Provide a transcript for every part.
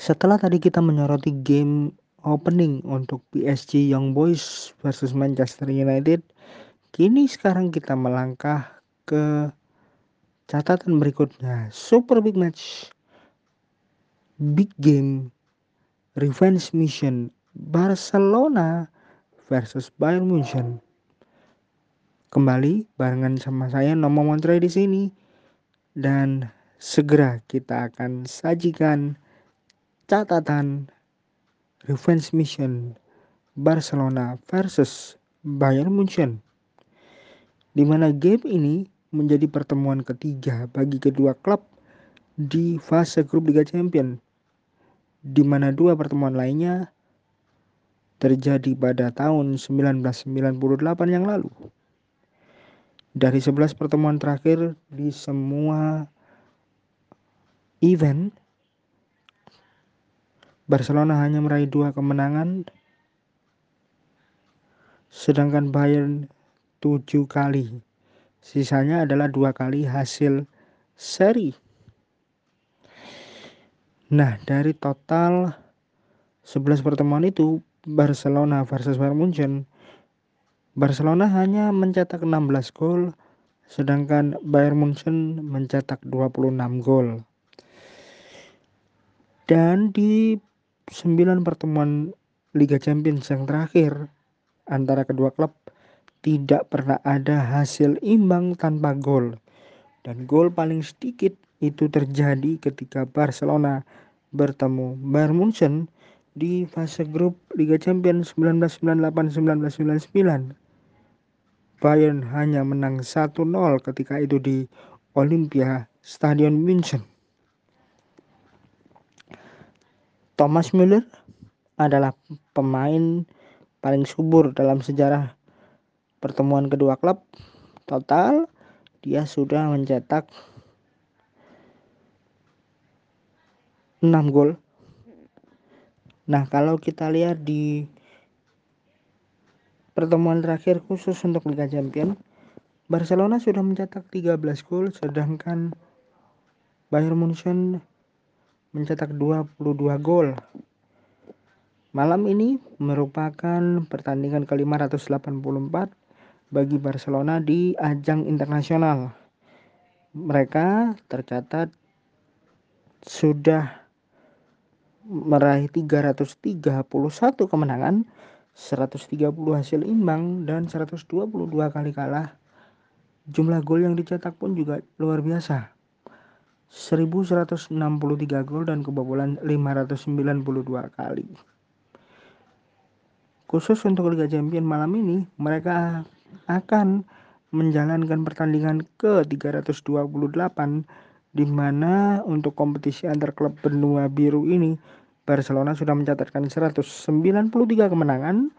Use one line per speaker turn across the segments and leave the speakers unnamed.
Setelah tadi kita menyoroti game opening untuk PSG Young Boys versus Manchester United, kini sekarang kita melangkah ke catatan berikutnya. Super big match. Big game revenge mission Barcelona versus Bayern Munchen. Kembali barengan sama saya Nomo Montre di sini dan segera kita akan sajikan catatan. Revenge mission. Barcelona versus Bayern Munchen. Di mana game ini menjadi pertemuan ketiga bagi kedua klub di fase grup Liga Champions. Di mana dua pertemuan lainnya terjadi pada tahun 1998 yang lalu. Dari 11 pertemuan terakhir di semua event Barcelona hanya meraih dua kemenangan, sedangkan Bayern tujuh kali. Sisanya adalah dua kali hasil seri. Nah, dari total 11 pertemuan itu, Barcelona versus Bayern Munchen, Barcelona hanya mencetak 16 gol, sedangkan Bayern Munchen mencetak 26 gol. Dan di 9 pertemuan Liga Champions yang terakhir antara kedua klub tidak pernah ada hasil imbang tanpa gol. Dan gol paling sedikit itu terjadi ketika Barcelona bertemu Bayern Munchen di fase grup Liga Champions 1998-1999. Bayern hanya menang 1-0 ketika itu di Olympia Stadion München. Thomas Müller adalah pemain paling subur dalam sejarah pertemuan kedua klub. Total dia sudah mencetak 6 gol. Nah, kalau kita lihat di pertemuan terakhir khusus untuk Liga Champions, Barcelona sudah mencetak 13 gol sedangkan Bayern Munchen mencetak 22 gol. Malam ini merupakan pertandingan ke-584 bagi Barcelona di ajang internasional. Mereka tercatat sudah meraih 331 kemenangan, 130 hasil imbang dan 122 kali kalah. Jumlah gol yang dicetak pun juga luar biasa. 1163 gol dan kebobolan 592 kali. Khusus untuk Liga Champions malam ini, mereka akan menjalankan pertandingan ke-328 di mana untuk kompetisi antar klub benua biru ini Barcelona sudah mencatatkan 193 kemenangan,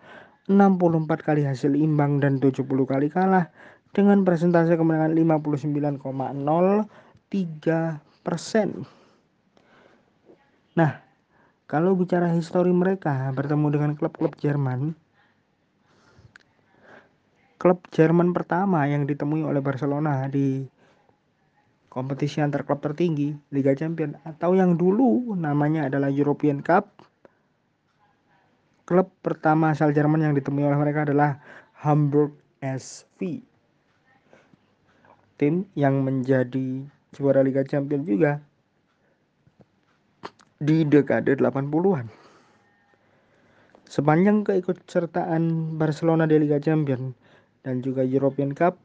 64 kali hasil imbang dan 70 kali kalah dengan persentase kemenangan 59,0 3 persen. Nah, kalau bicara histori mereka bertemu dengan klub-klub Jerman, klub Jerman pertama yang ditemui oleh Barcelona di kompetisi antar klub tertinggi Liga Champions atau yang dulu namanya adalah European Cup. Klub pertama asal Jerman yang ditemui oleh mereka adalah Hamburg SV. Tim yang menjadi juara Liga Champions juga di dekade 80-an. Sepanjang keikutsertaan Barcelona di Liga Champions dan juga European Cup,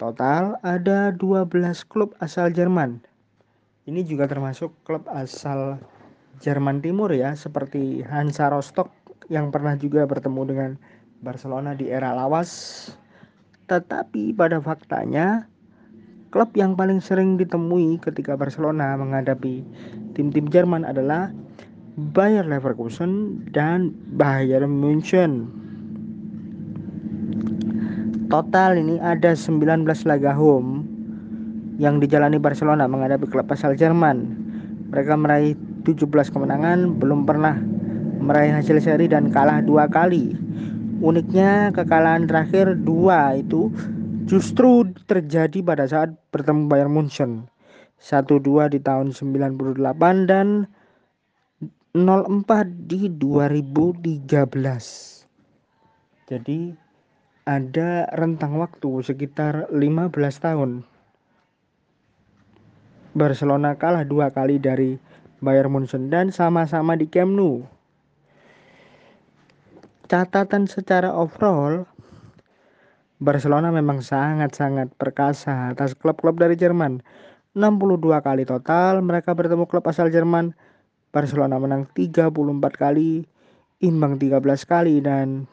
total ada 12 klub asal Jerman. Ini juga termasuk klub asal Jerman Timur ya, seperti Hansa Rostock yang pernah juga bertemu dengan Barcelona di era lawas. Tetapi pada faktanya Klub yang paling sering ditemui ketika Barcelona menghadapi tim-tim Jerman adalah Bayer Leverkusen dan Bayern München. Total ini ada 19 laga home yang dijalani Barcelona menghadapi klub asal Jerman. Mereka meraih 17 kemenangan, belum pernah meraih hasil seri dan kalah dua kali. Uniknya kekalahan terakhir dua itu justru terjadi pada saat bertemu Bayern Munchen 1-2 di tahun 98 dan 04 di 2013. Jadi ada rentang waktu sekitar 15 tahun. Barcelona kalah dua kali dari Bayern Munchen dan sama-sama di Camp Nou. Catatan secara overall, Barcelona memang sangat-sangat perkasa atas klub-klub dari Jerman. 62 kali total mereka bertemu klub asal Jerman Barcelona menang 34 kali, imbang 13 kali dan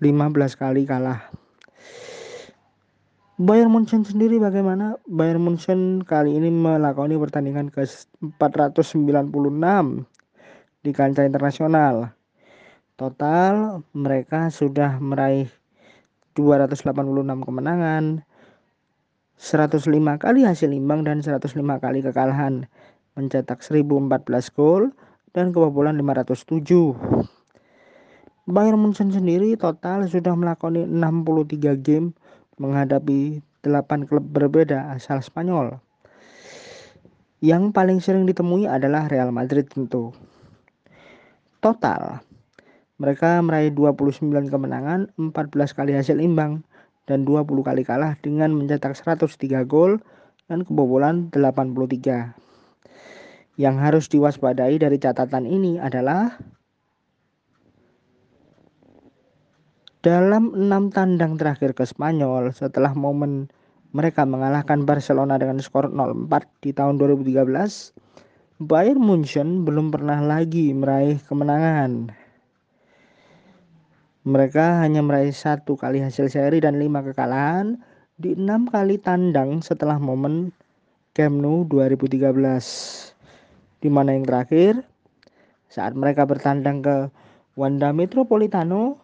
15 kali kalah. Bayern Munchen sendiri bagaimana? Bayern Munchen kali ini melakoni pertandingan ke 496 di kancah internasional. Total mereka sudah meraih 286 kemenangan, 105 kali hasil imbang dan 105 kali kekalahan mencetak 1014 gol dan kebobolan 507. Bayern Munchen sendiri total sudah melakoni 63 game menghadapi 8 klub berbeda asal Spanyol. Yang paling sering ditemui adalah Real Madrid tentu. Total mereka meraih 29 kemenangan, 14 kali hasil imbang, dan 20 kali kalah dengan mencetak 103 gol dan kebobolan 83. Yang harus diwaspadai dari catatan ini adalah dalam enam tandang terakhir ke Spanyol setelah momen mereka mengalahkan Barcelona dengan skor 0-4 di tahun 2013, Bayern Munchen belum pernah lagi meraih kemenangan. Mereka hanya meraih satu kali hasil seri dan lima kekalahan di enam kali tandang setelah momen Camp Nou 2013 di mana yang terakhir saat mereka bertandang ke Wanda Metropolitano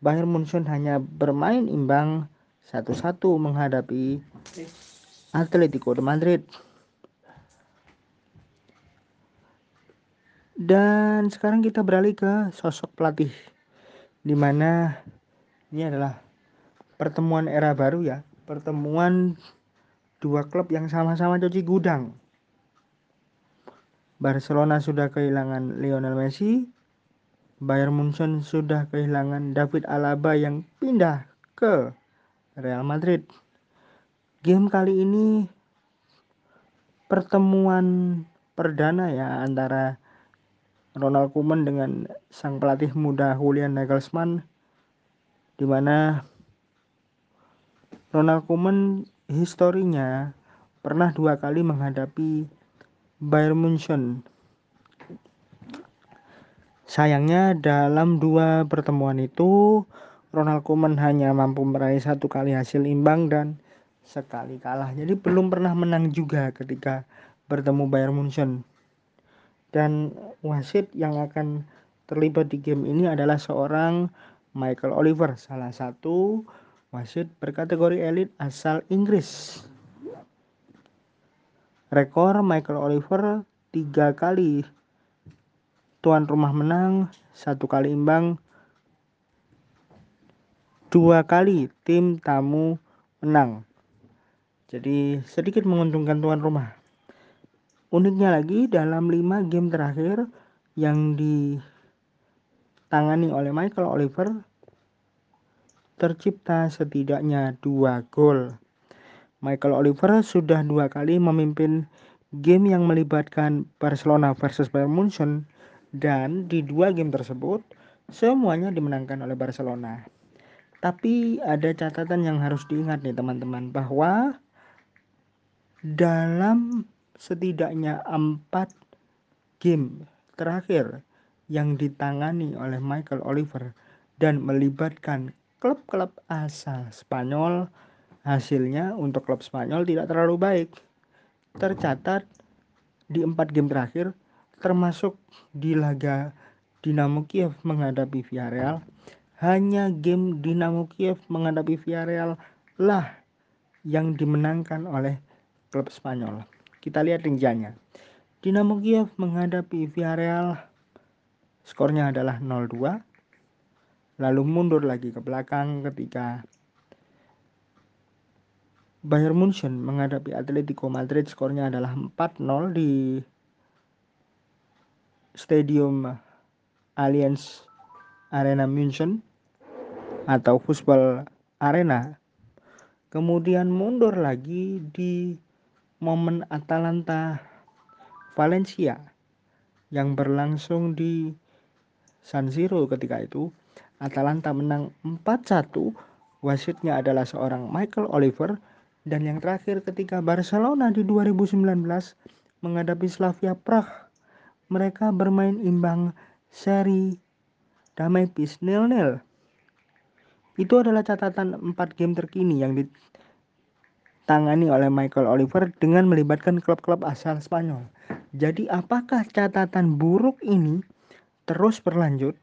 Bayern Munchen hanya bermain imbang satu-satu menghadapi Atletico de Madrid. Dan sekarang kita beralih ke sosok pelatih di mana ini adalah pertemuan era baru ya, pertemuan dua klub yang sama-sama cuci gudang. Barcelona sudah kehilangan Lionel Messi, Bayern Munchen sudah kehilangan David Alaba yang pindah ke Real Madrid. Game kali ini pertemuan perdana ya antara Ronald Koeman dengan sang pelatih muda Julian Nagelsmann di mana Ronald Koeman historinya pernah dua kali menghadapi Bayern Munchen. Sayangnya dalam dua pertemuan itu Ronald Koeman hanya mampu meraih satu kali hasil imbang dan sekali kalah. Jadi belum pernah menang juga ketika bertemu Bayern Munchen. Dan wasit yang akan terlibat di game ini adalah seorang Michael Oliver, salah satu wasit berkategori elit asal Inggris. Rekor Michael Oliver tiga kali tuan rumah menang, satu kali imbang, dua kali tim tamu menang. Jadi sedikit menguntungkan tuan rumah. Uniknya lagi dalam lima game terakhir yang ditangani oleh Michael Oliver tercipta setidaknya dua gol. Michael Oliver sudah dua kali memimpin game yang melibatkan Barcelona versus Bayern Munchen dan di dua game tersebut semuanya dimenangkan oleh Barcelona. Tapi ada catatan yang harus diingat nih teman-teman bahwa dalam setidaknya empat game terakhir yang ditangani oleh Michael Oliver dan melibatkan klub-klub asal Spanyol Hasilnya untuk klub Spanyol tidak terlalu baik. Tercatat di empat game terakhir, termasuk di laga Dinamo Kiev menghadapi Villarreal, hanya game Dinamo Kiev menghadapi Villarreal lah yang dimenangkan oleh klub Spanyol. Kita lihat rinciannya. Dinamo Kiev menghadapi Villarreal skornya adalah 0-2 lalu mundur lagi ke belakang ketika Bayern Munchen menghadapi Atletico Madrid skornya adalah 4-0 di Stadium Allianz Arena München atau Fußball Arena. Kemudian mundur lagi di momen Atalanta Valencia yang berlangsung di San Siro ketika itu. Atalanta menang 4-1. Wasitnya adalah seorang Michael Oliver dan yang terakhir ketika Barcelona di 2019 menghadapi Slavia Prague mereka bermain imbang seri damai pis nil-nil. Itu adalah catatan 4 game terkini yang ditangani oleh Michael Oliver dengan melibatkan klub-klub asal Spanyol. Jadi apakah catatan buruk ini terus berlanjut?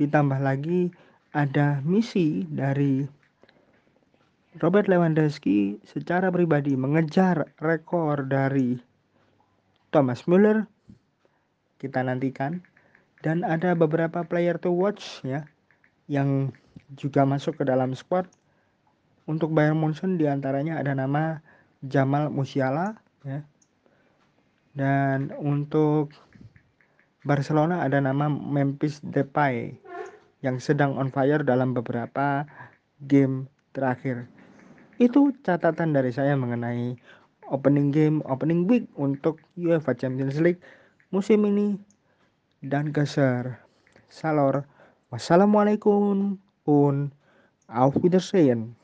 Ditambah lagi ada misi dari Robert Lewandowski secara pribadi mengejar rekor dari Thomas Müller kita nantikan dan ada beberapa player to watch ya yang juga masuk ke dalam squad untuk Bayern Munchen di antaranya ada nama Jamal Musiala ya. Dan untuk Barcelona ada nama Memphis Depay yang sedang on fire dalam beberapa game terakhir. Itu catatan dari saya mengenai opening game opening week untuk UEFA Champions League musim ini. Dan geser salor. Wassalamualaikum und auf Wiedersehen